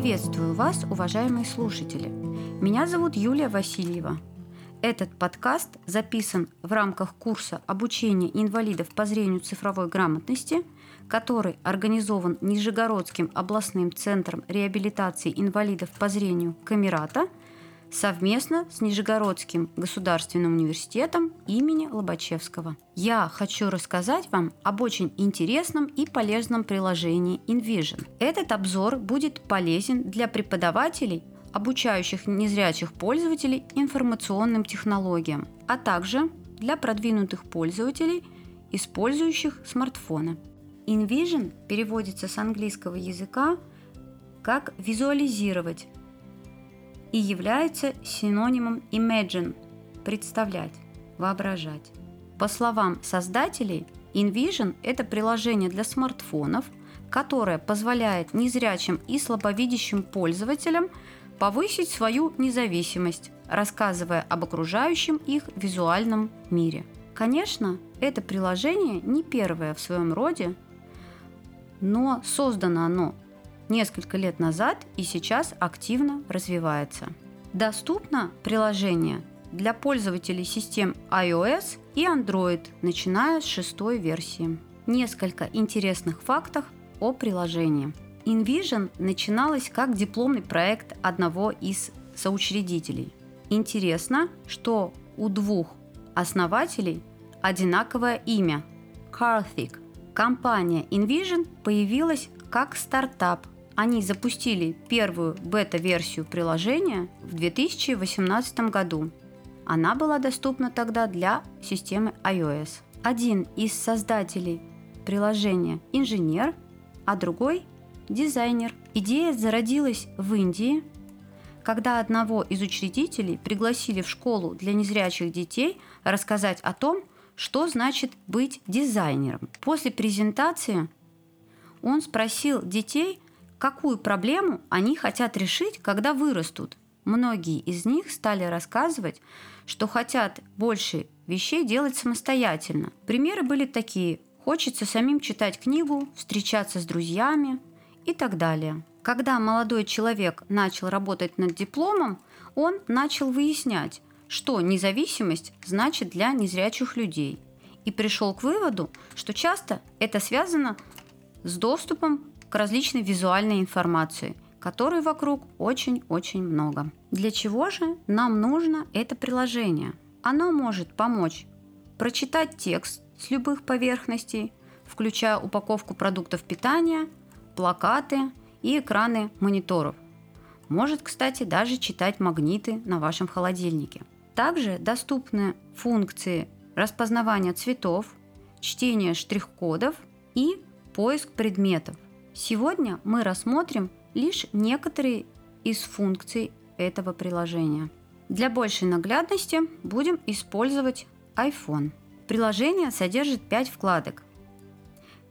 Приветствую вас, уважаемые слушатели. Меня зовут Юлия Васильева. Этот подкаст записан в рамках курса обучения инвалидов по зрению цифровой грамотности, который организован Нижегородским областным центром реабилитации инвалидов по зрению Камерата совместно с Нижегородским государственным университетом имени Лобачевского. Я хочу рассказать вам об очень интересном и полезном приложении InVision. Этот обзор будет полезен для преподавателей, обучающих незрячих пользователей информационным технологиям, а также для продвинутых пользователей, использующих смартфоны. InVision переводится с английского языка как «визуализировать», и является синонимом imagine – представлять, воображать. По словам создателей, InVision – это приложение для смартфонов, которое позволяет незрячим и слабовидящим пользователям повысить свою независимость, рассказывая об окружающем их визуальном мире. Конечно, это приложение не первое в своем роде, но создано оно несколько лет назад и сейчас активно развивается. Доступно приложение для пользователей систем iOS и Android, начиная с шестой версии. Несколько интересных фактов о приложении. InVision начиналась как дипломный проект одного из соучредителей. Интересно, что у двух основателей одинаковое имя – Karthik. Компания InVision появилась как стартап они запустили первую бета-версию приложения в 2018 году. Она была доступна тогда для системы iOS. Один из создателей приложения – инженер, а другой – дизайнер. Идея зародилась в Индии, когда одного из учредителей пригласили в школу для незрячих детей рассказать о том, что значит быть дизайнером. После презентации он спросил детей, какую проблему они хотят решить, когда вырастут. Многие из них стали рассказывать, что хотят больше вещей делать самостоятельно. Примеры были такие. Хочется самим читать книгу, встречаться с друзьями и так далее. Когда молодой человек начал работать над дипломом, он начал выяснять, что независимость значит для незрячих людей. И пришел к выводу, что часто это связано с доступом к различной визуальной информации, которой вокруг очень-очень много. Для чего же нам нужно это приложение? Оно может помочь прочитать текст с любых поверхностей, включая упаковку продуктов питания, плакаты и экраны мониторов. Может, кстати, даже читать магниты на вашем холодильнике. Также доступны функции распознавания цветов, чтения штрих-кодов и поиск предметов. Сегодня мы рассмотрим лишь некоторые из функций этого приложения. Для большей наглядности будем использовать iPhone. Приложение содержит 5 вкладок.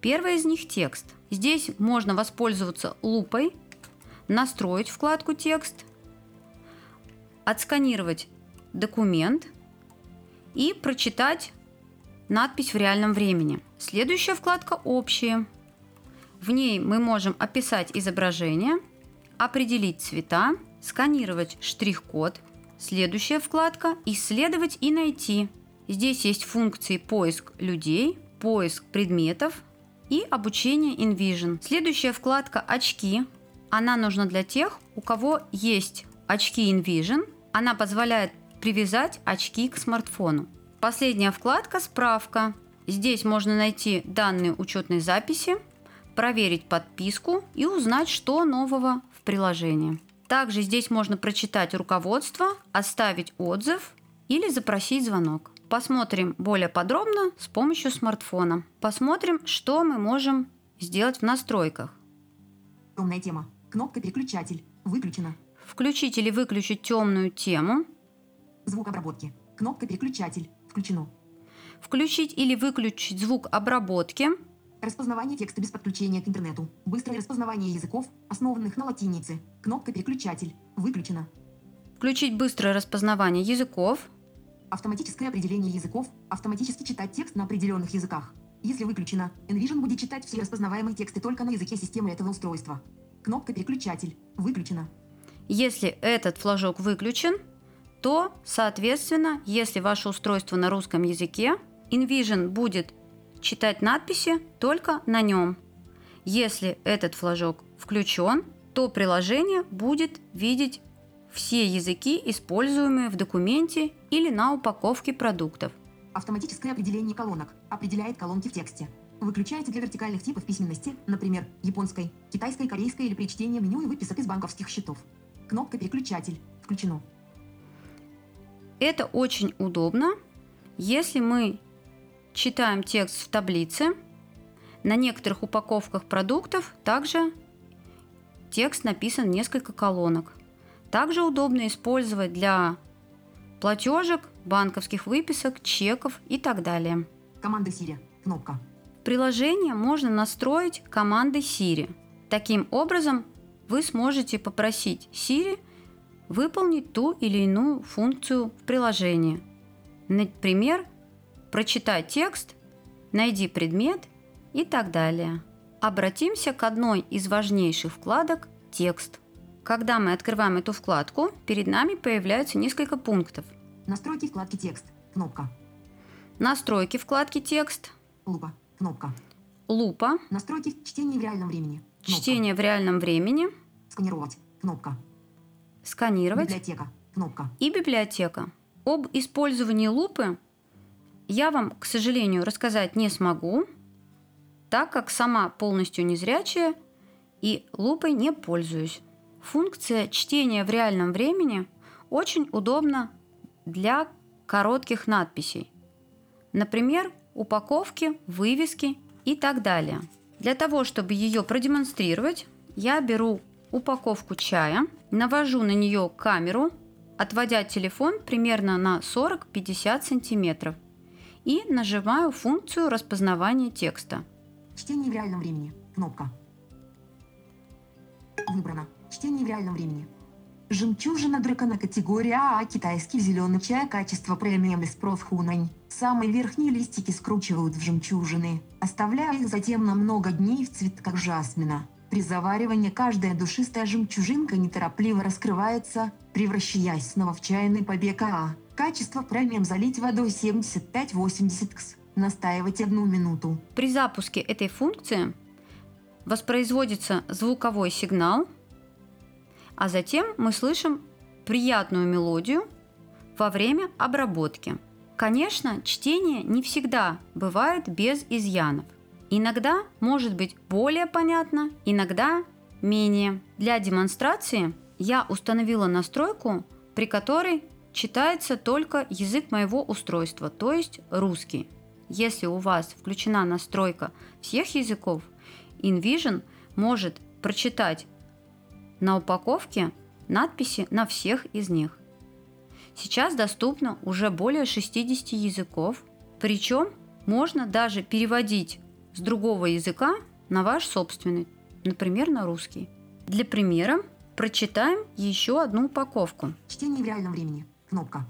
Первая из них – текст. Здесь можно воспользоваться лупой, настроить вкладку «Текст», отсканировать документ и прочитать надпись в реальном времени. Следующая вкладка «Общие». В ней мы можем описать изображение, определить цвета, сканировать штрих-код. Следующая вкладка «Исследовать и найти». Здесь есть функции поиск людей, поиск предметов и обучение InVision. Следующая вкладка «Очки». Она нужна для тех, у кого есть очки InVision. Она позволяет привязать очки к смартфону. Последняя вкладка «Справка». Здесь можно найти данные учетной записи, проверить подписку и узнать, что нового в приложении. Также здесь можно прочитать руководство, оставить отзыв или запросить звонок. Посмотрим более подробно с помощью смартфона. Посмотрим, что мы можем сделать в настройках. Темная тема. Кнопка переключатель. Выключена. Включить или выключить темную тему. Звук обработки. Кнопка переключатель. Включено. Включить или выключить звук обработки. Распознавание текста без подключения к интернету. Быстрое распознавание языков, основанных на латинице. Кнопка «Переключатель». Выключена. Включить быстрое распознавание языков. Автоматическое определение языков. Автоматически читать текст на определенных языках. Если выключено, Envision будет читать все распознаваемые тексты только на языке системы этого устройства. Кнопка «Переключатель» выключена. Если этот флажок выключен, то, соответственно, если ваше устройство на русском языке, InVision будет читать надписи только на нем. Если этот флажок включен, то приложение будет видеть все языки, используемые в документе или на упаковке продуктов. Автоматическое определение колонок определяет колонки в тексте. Выключается для вертикальных типов письменности, например, японской, китайской, корейской или при чтении меню и выписок из банковских счетов. Кнопка «Переключатель» включено. Это очень удобно, если мы читаем текст в таблице. На некоторых упаковках продуктов также текст написан в несколько колонок. Также удобно использовать для платежек, банковских выписок, чеков и так далее. Команда Siri. Кнопка. Приложение можно настроить командой Siri. Таким образом, вы сможете попросить Siri выполнить ту или иную функцию в приложении. Например, прочитать текст, найди предмет и так далее. Обратимся к одной из важнейших вкладок «Текст». Когда мы открываем эту вкладку, перед нами появляются несколько пунктов. Настройки вкладки «Текст». Кнопка. Настройки вкладки «Текст», Лупа. Кнопка. лупа, Настройки чтения в реальном времени. Кнопка. чтение в реальном времени, Сканировать. Кнопка. сканировать Библиотека. Кнопка. и библиотека. Об использовании лупы я вам, к сожалению, рассказать не смогу, так как сама полностью незрячая и лупой не пользуюсь. Функция чтения в реальном времени очень удобна для коротких надписей. Например, упаковки, вывески и так далее. Для того, чтобы ее продемонстрировать, я беру упаковку чая, навожу на нее камеру, отводя телефон примерно на 40-50 сантиметров и нажимаю функцию распознавания текста. Чтение в реальном времени. Кнопка. Выбрано. Чтение в реальном времени. Жемчужина дракона категория А, китайский зеленый чай, качество премиум и спрос хунань. Самые верхние листики скручивают в жемчужины, оставляя их затем на много дней в цветках жасмина. При заваривании каждая душистая жемчужинка неторопливо раскрывается, превращаясь снова в чайный побег А. Качество премиум залить водой 75-80 кс. Настаивать одну минуту. При запуске этой функции воспроизводится звуковой сигнал, а затем мы слышим приятную мелодию во время обработки. Конечно, чтение не всегда бывает без изъянов. Иногда может быть более понятно, иногда менее. Для демонстрации я установила настройку, при которой читается только язык моего устройства, то есть русский. Если у вас включена настройка всех языков, InVision может прочитать на упаковке надписи на всех из них. Сейчас доступно уже более 60 языков, причем можно даже переводить с другого языка на ваш собственный, например, на русский. Для примера прочитаем еще одну упаковку. Чтение в реальном времени. Кнопка.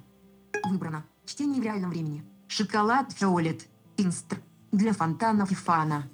Выбрано. Чтение в реальном времени. Шоколад Фиолет. Инстр. Для фонтанов и фана.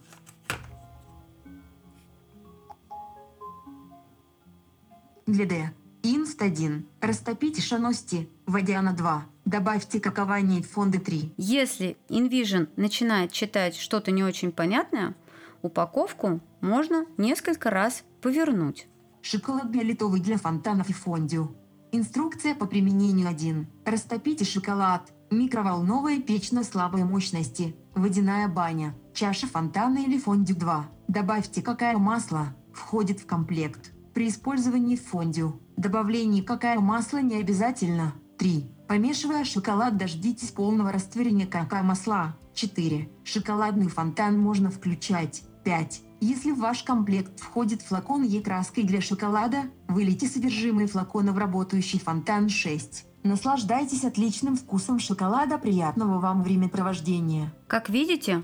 Для Д. Инст 1. Растопите шаности, вводя на 2. Добавьте какование фонды 3. Если InVision начинает читать что-то не очень понятное, упаковку можно несколько раз повернуть. Шоколад биолитовый для фонтанов и фондю. Инструкция по применению 1. Растопите шоколад. Микроволновая печь на слабой мощности. Водяная баня. Чаша фонтана или фондю 2. Добавьте какое масло. Входит в комплект. При использовании фондю. Добавление какое масло не обязательно. 3. Помешивая шоколад, дождитесь полного растворения какао масла. 4. Шоколадный фонтан можно включать. 5. Если в ваш комплект входит флакон Е-краской для шоколада, вылейте содержимое флакона в работающий фонтан 6. Наслаждайтесь отличным вкусом шоколада, приятного вам времяпровождения. Как видите,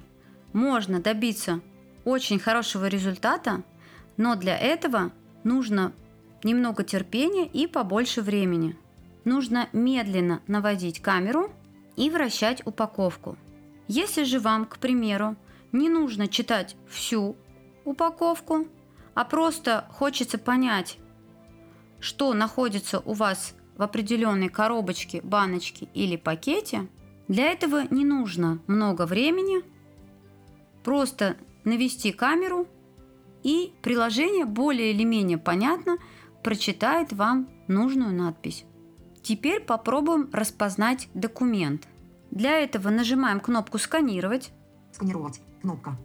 можно добиться очень хорошего результата, но для этого нужно немного терпения и побольше времени. Нужно медленно наводить камеру и вращать упаковку. Если же вам, к примеру, не нужно читать всю упаковку, а просто хочется понять, что находится у вас в определенной коробочке, баночке или пакете, для этого не нужно много времени. Просто навести камеру, и приложение более или менее понятно прочитает вам нужную надпись. Теперь попробуем распознать документ. Для этого нажимаем кнопку «Сканировать». Сканировать. Кнопка.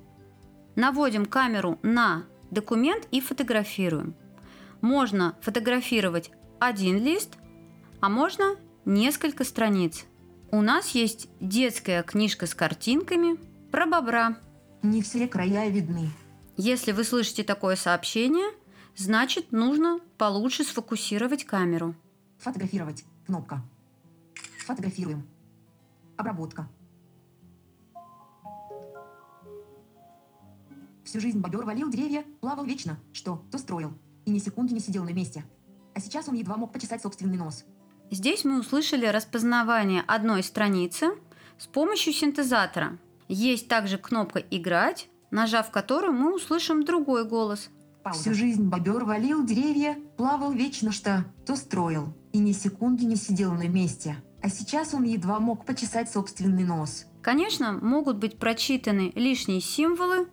Наводим камеру на документ и фотографируем. Можно фотографировать один лист, а можно несколько страниц. У нас есть детская книжка с картинками про бобра. Не все края видны. Если вы слышите такое сообщение, значит нужно получше сфокусировать камеру. Фотографировать. Кнопка. Фотографируем. Обработка. Всю жизнь бобер валил деревья, плавал вечно, что, то строил. И ни секунды не сидел на месте. А сейчас он едва мог почесать собственный нос. Здесь мы услышали распознавание одной страницы с помощью синтезатора. Есть также кнопка «Играть», нажав которую мы услышим другой голос. Пауза. Всю жизнь бобер валил деревья, плавал вечно что, то строил. И ни секунды не сидел на месте. А сейчас он едва мог почесать собственный нос. Конечно, могут быть прочитаны лишние символы,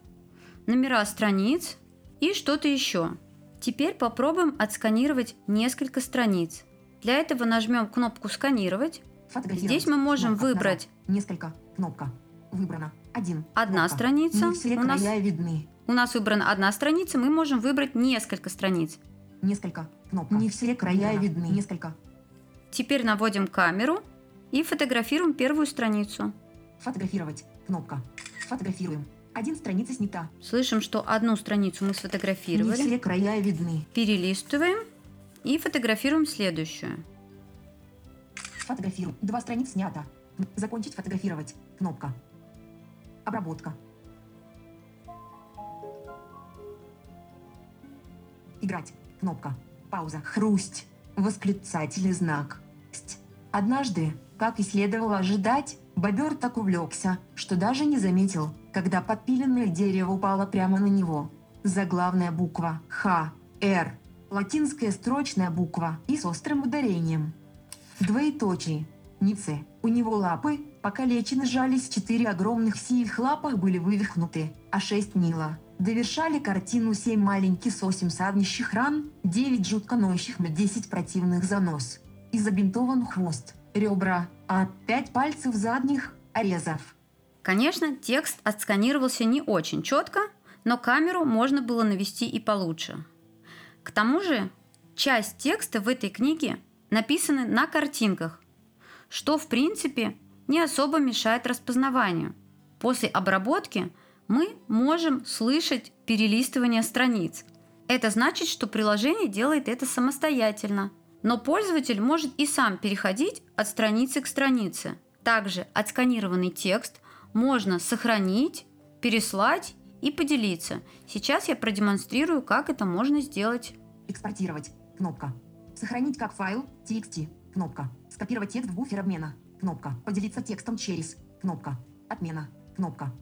номера страниц и что-то еще. Теперь попробуем отсканировать несколько страниц. Для этого нажмем кнопку «Сканировать». Здесь мы можем кнопка, выбрать несколько кнопка. Выбрано. Один. Одна кнопка. страница. Не все у нас, видны. у нас выбрана одна страница, мы можем выбрать несколько страниц. Несколько. Кнопка. Не все края Выбрано. видны. Несколько. Теперь наводим камеру и фотографируем первую страницу. Фотографировать. Кнопка. Фотографируем. Один страница снята. Слышим, что одну страницу мы Не сфотографировали. все края видны. Перелистываем и фотографируем следующую. Фотографирую. Два страниц снято. Закончить фотографировать. Кнопка. Обработка. Играть. Кнопка. Пауза. Хрусть. Восклицательный знак. Сть. Однажды, как и следовало ожидать, бобер так увлекся, что даже не заметил, когда подпиленное дерево упало прямо на него. Заглавная буква Х, Р, латинская строчная буква и с острым ударением. Двоеточие. Ницы. У него лапы, покалечены сжались, четыре огромных синих лапах были вывихнуты, а шесть нила. Довершали картину семь маленьких с восемь саднищих ран, девять жутко ноющих, десять противных занос. И забинтован хвост, ребра, а пять пальцев задних – орезов. Конечно, текст отсканировался не очень четко, но камеру можно было навести и получше. К тому же, часть текста в этой книге написаны на картинках, что в принципе не особо мешает распознаванию. После обработки мы можем слышать перелистывание страниц. Это значит, что приложение делает это самостоятельно. Но пользователь может и сам переходить от страницы к странице. Также отсканированный текст можно сохранить, переслать и поделиться. Сейчас я продемонстрирую, как это можно сделать. Экспортировать. Кнопка. Сохранить как файл. TXT. Кнопка. Скопировать текст в буфер обмена. Кнопка. Поделиться текстом через. Кнопка. Отмена. Кнопка.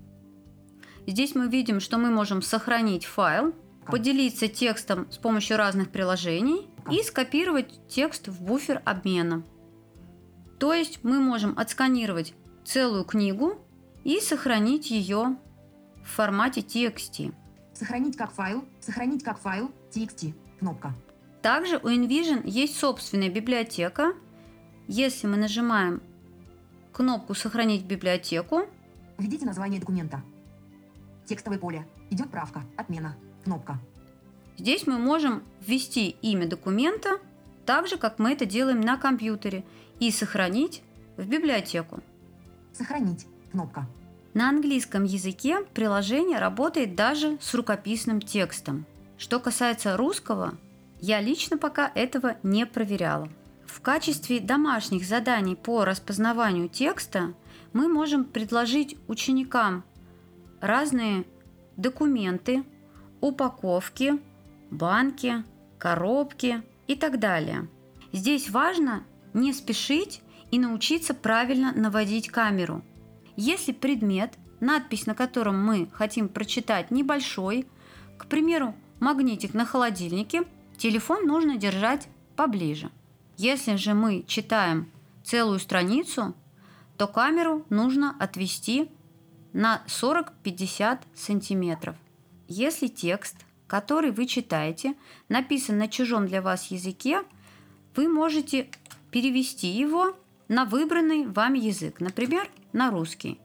Здесь мы видим, что мы можем сохранить файл, поделиться текстом с помощью разных приложений и скопировать текст в буфер обмена. То есть мы можем отсканировать целую книгу и сохранить ее в формате TXT. Сохранить как файл. Сохранить как файл. TXT. Кнопка. Также у InVision есть собственная библиотека. Если мы нажимаем кнопку «Сохранить библиотеку», Введите название документа. Текстовое поле. Идет правка. Отмена. Кнопка. здесь мы можем ввести имя документа, так же, как мы это делаем на компьютере, и сохранить в библиотеку. Сохранить. Кнопка. На английском языке приложение работает даже с рукописным текстом. Что касается русского, я лично пока этого не проверяла. В качестве домашних заданий по распознаванию текста мы можем предложить ученикам разные документы, упаковки, банки, коробки и так далее. Здесь важно не спешить и научиться правильно наводить камеру. Если предмет, надпись на котором мы хотим прочитать небольшой, к примеру, магнитик на холодильнике, телефон нужно держать поближе. Если же мы читаем целую страницу, то камеру нужно отвести на 40-50 сантиметров. Если текст, который вы читаете, написан на чужом для вас языке, вы можете перевести его на выбранный вами язык, например, на русский.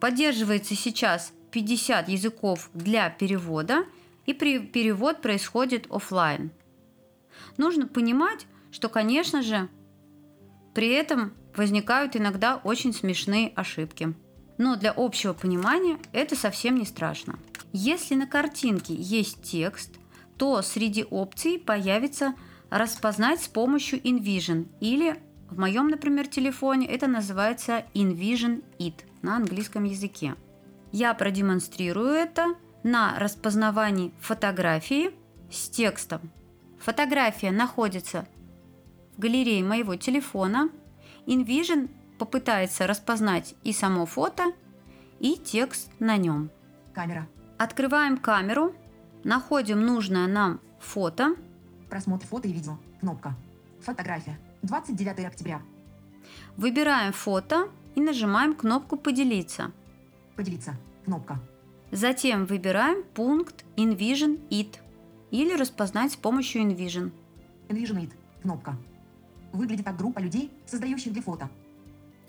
Поддерживается сейчас 50 языков для перевода, и перевод происходит офлайн. Нужно понимать, что, конечно же, при этом возникают иногда очень смешные ошибки. Но для общего понимания это совсем не страшно. Если на картинке есть текст, то среди опций появится распознать с помощью InVision или в моем, например, телефоне это называется InVision It на английском языке. Я продемонстрирую это на распознавании фотографии с текстом. Фотография находится в галерее моего телефона. InVision попытается распознать и само фото, и текст на нем. Камера. Открываем камеру, находим нужное нам фото. Просмотр фото и видео. Кнопка. Фотография. 29 октября. Выбираем фото и нажимаем кнопку «Поделиться». Поделиться. Кнопка. Затем выбираем пункт InVision It или распознать с помощью InVision. InVision It. Кнопка. Выглядит как группа людей, создающих для фото.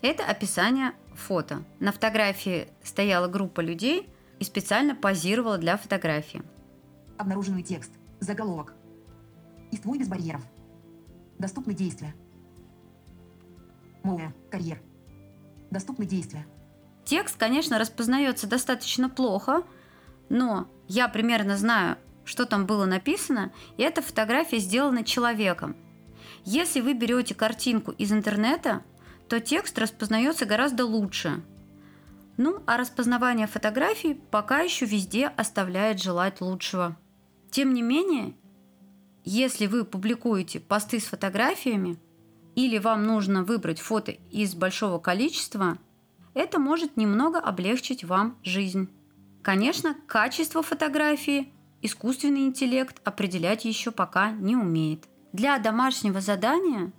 Это описание фото. На фотографии стояла группа людей и специально позировала для фотографии. Обнаруженный текст. Заголовок. И твой без барьеров. Доступны действия. Моя. Карьер. Доступны действия. Текст, конечно, распознается достаточно плохо, но я примерно знаю, что там было написано, и эта фотография сделана человеком. Если вы берете картинку из интернета, то текст распознается гораздо лучше. Ну, а распознавание фотографий пока еще везде оставляет желать лучшего. Тем не менее, если вы публикуете посты с фотографиями, или вам нужно выбрать фото из большого количества, это может немного облегчить вам жизнь. Конечно, качество фотографии искусственный интеллект определять еще пока не умеет. Для домашнего задания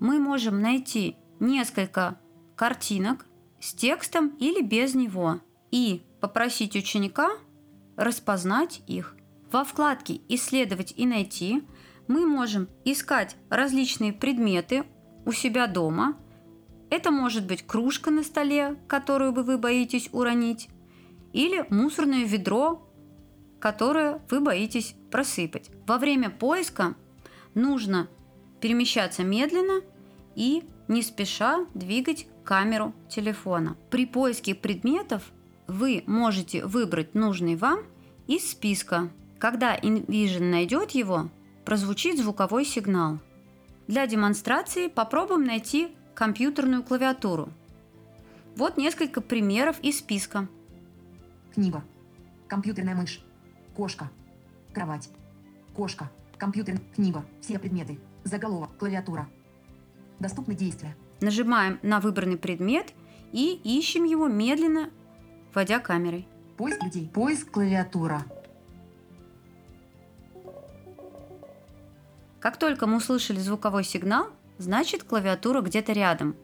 мы можем найти несколько картинок с текстом или без него и попросить ученика распознать их. Во вкладке «Исследовать и найти» мы можем искать различные предметы у себя дома. Это может быть кружка на столе, которую бы вы боитесь уронить, или мусорное ведро, которое вы боитесь просыпать. Во время поиска нужно перемещаться медленно и не спеша двигать камеру телефона. При поиске предметов вы можете выбрать нужный вам из списка когда InVision найдет его, прозвучит звуковой сигнал. Для демонстрации попробуем найти компьютерную клавиатуру. Вот несколько примеров из списка. Книга. Компьютерная мышь. Кошка. Кровать. Кошка. Компьютер. Книга. Все предметы. Заголовок. Клавиатура. Доступны действия. Нажимаем на выбранный предмет и ищем его медленно, вводя камерой. Поиск людей. Поиск клавиатура. Как только мы услышали звуковой сигнал, значит клавиатура где-то рядом.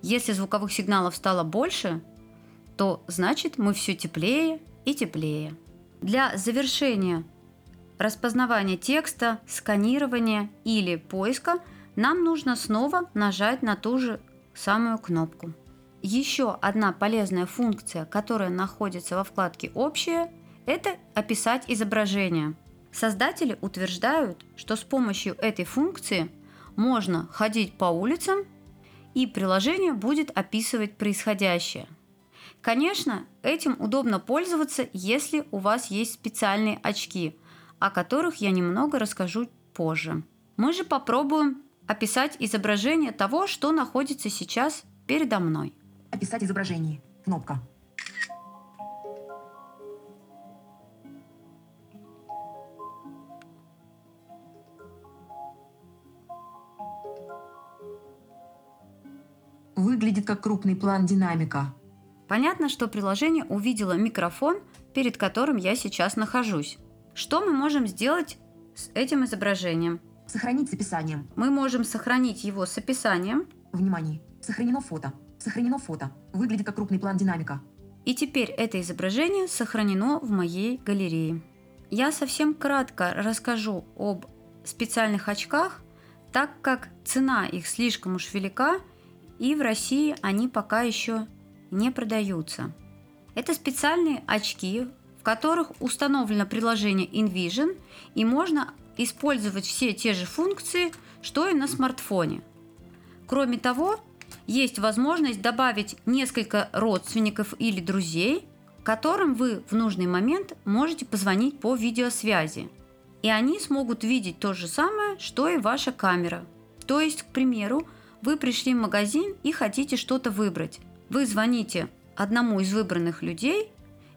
Если звуковых сигналов стало больше, то значит мы все теплее и теплее. Для завершения распознавания текста, сканирования или поиска нам нужно снова нажать на ту же самую кнопку. Еще одна полезная функция, которая находится во вкладке «Общее», это описать изображение – Создатели утверждают, что с помощью этой функции можно ходить по улицам, и приложение будет описывать происходящее. Конечно, этим удобно пользоваться, если у вас есть специальные очки, о которых я немного расскажу позже. Мы же попробуем описать изображение того, что находится сейчас передо мной. Описать изображение. Кнопка. Выглядит как крупный план динамика. Понятно, что приложение увидело микрофон, перед которым я сейчас нахожусь. Что мы можем сделать с этим изображением? Сохранить с описанием. Мы можем сохранить его с описанием. Внимание! Сохранено фото. Сохранено фото. Выглядит как крупный план динамика. И теперь это изображение сохранено в моей галерее. Я совсем кратко расскажу об специальных очках, так как цена их слишком уж велика, и в России они пока еще не продаются. Это специальные очки, в которых установлено приложение InVision, и можно использовать все те же функции, что и на смартфоне. Кроме того, есть возможность добавить несколько родственников или друзей – которым вы в нужный момент можете позвонить по видеосвязи. И они смогут видеть то же самое, что и ваша камера. То есть, к примеру, вы пришли в магазин и хотите что-то выбрать. Вы звоните одному из выбранных людей,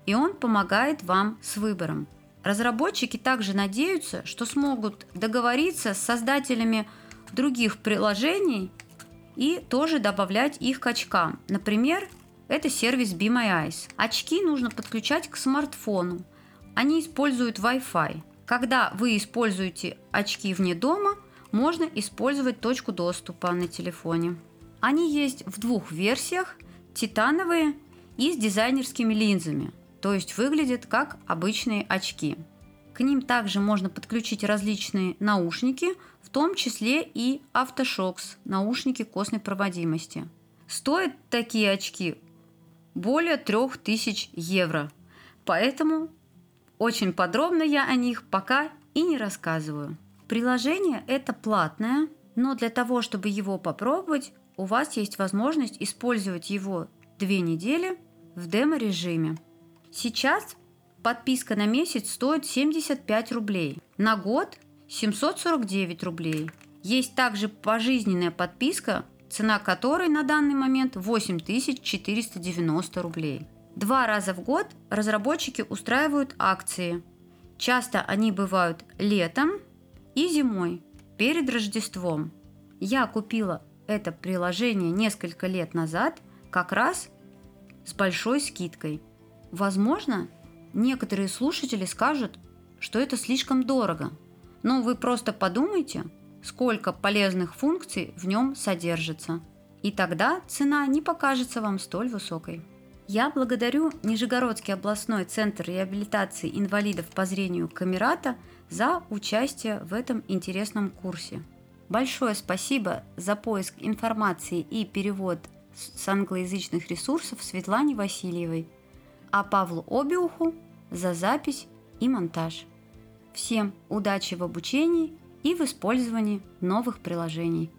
и он помогает вам с выбором. Разработчики также надеются, что смогут договориться с создателями других приложений и тоже добавлять их к очкам. Например, это сервис Be My Eyes. Очки нужно подключать к смартфону. Они используют Wi-Fi. Когда вы используете очки вне дома, можно использовать точку доступа на телефоне. Они есть в двух версиях – титановые и с дизайнерскими линзами, то есть выглядят как обычные очки. К ним также можно подключить различные наушники, в том числе и автошокс – наушники костной проводимости. Стоят такие очки более 3000 евро. Поэтому очень подробно я о них пока и не рассказываю. Приложение это платное, но для того, чтобы его попробовать, у вас есть возможность использовать его две недели в демо-режиме. Сейчас подписка на месяц стоит 75 рублей, на год 749 рублей. Есть также пожизненная подписка цена которой на данный момент 8490 рублей. Два раза в год разработчики устраивают акции. Часто они бывают летом и зимой, перед Рождеством. Я купила это приложение несколько лет назад как раз с большой скидкой. Возможно, некоторые слушатели скажут, что это слишком дорого. Но вы просто подумайте – сколько полезных функций в нем содержится. И тогда цена не покажется вам столь высокой. Я благодарю Нижегородский областной центр реабилитации инвалидов по зрению Камерата за участие в этом интересном курсе. Большое спасибо за поиск информации и перевод с англоязычных ресурсов Светлане Васильевой, а Павлу Обиуху за запись и монтаж. Всем удачи в обучении и в использовании новых приложений.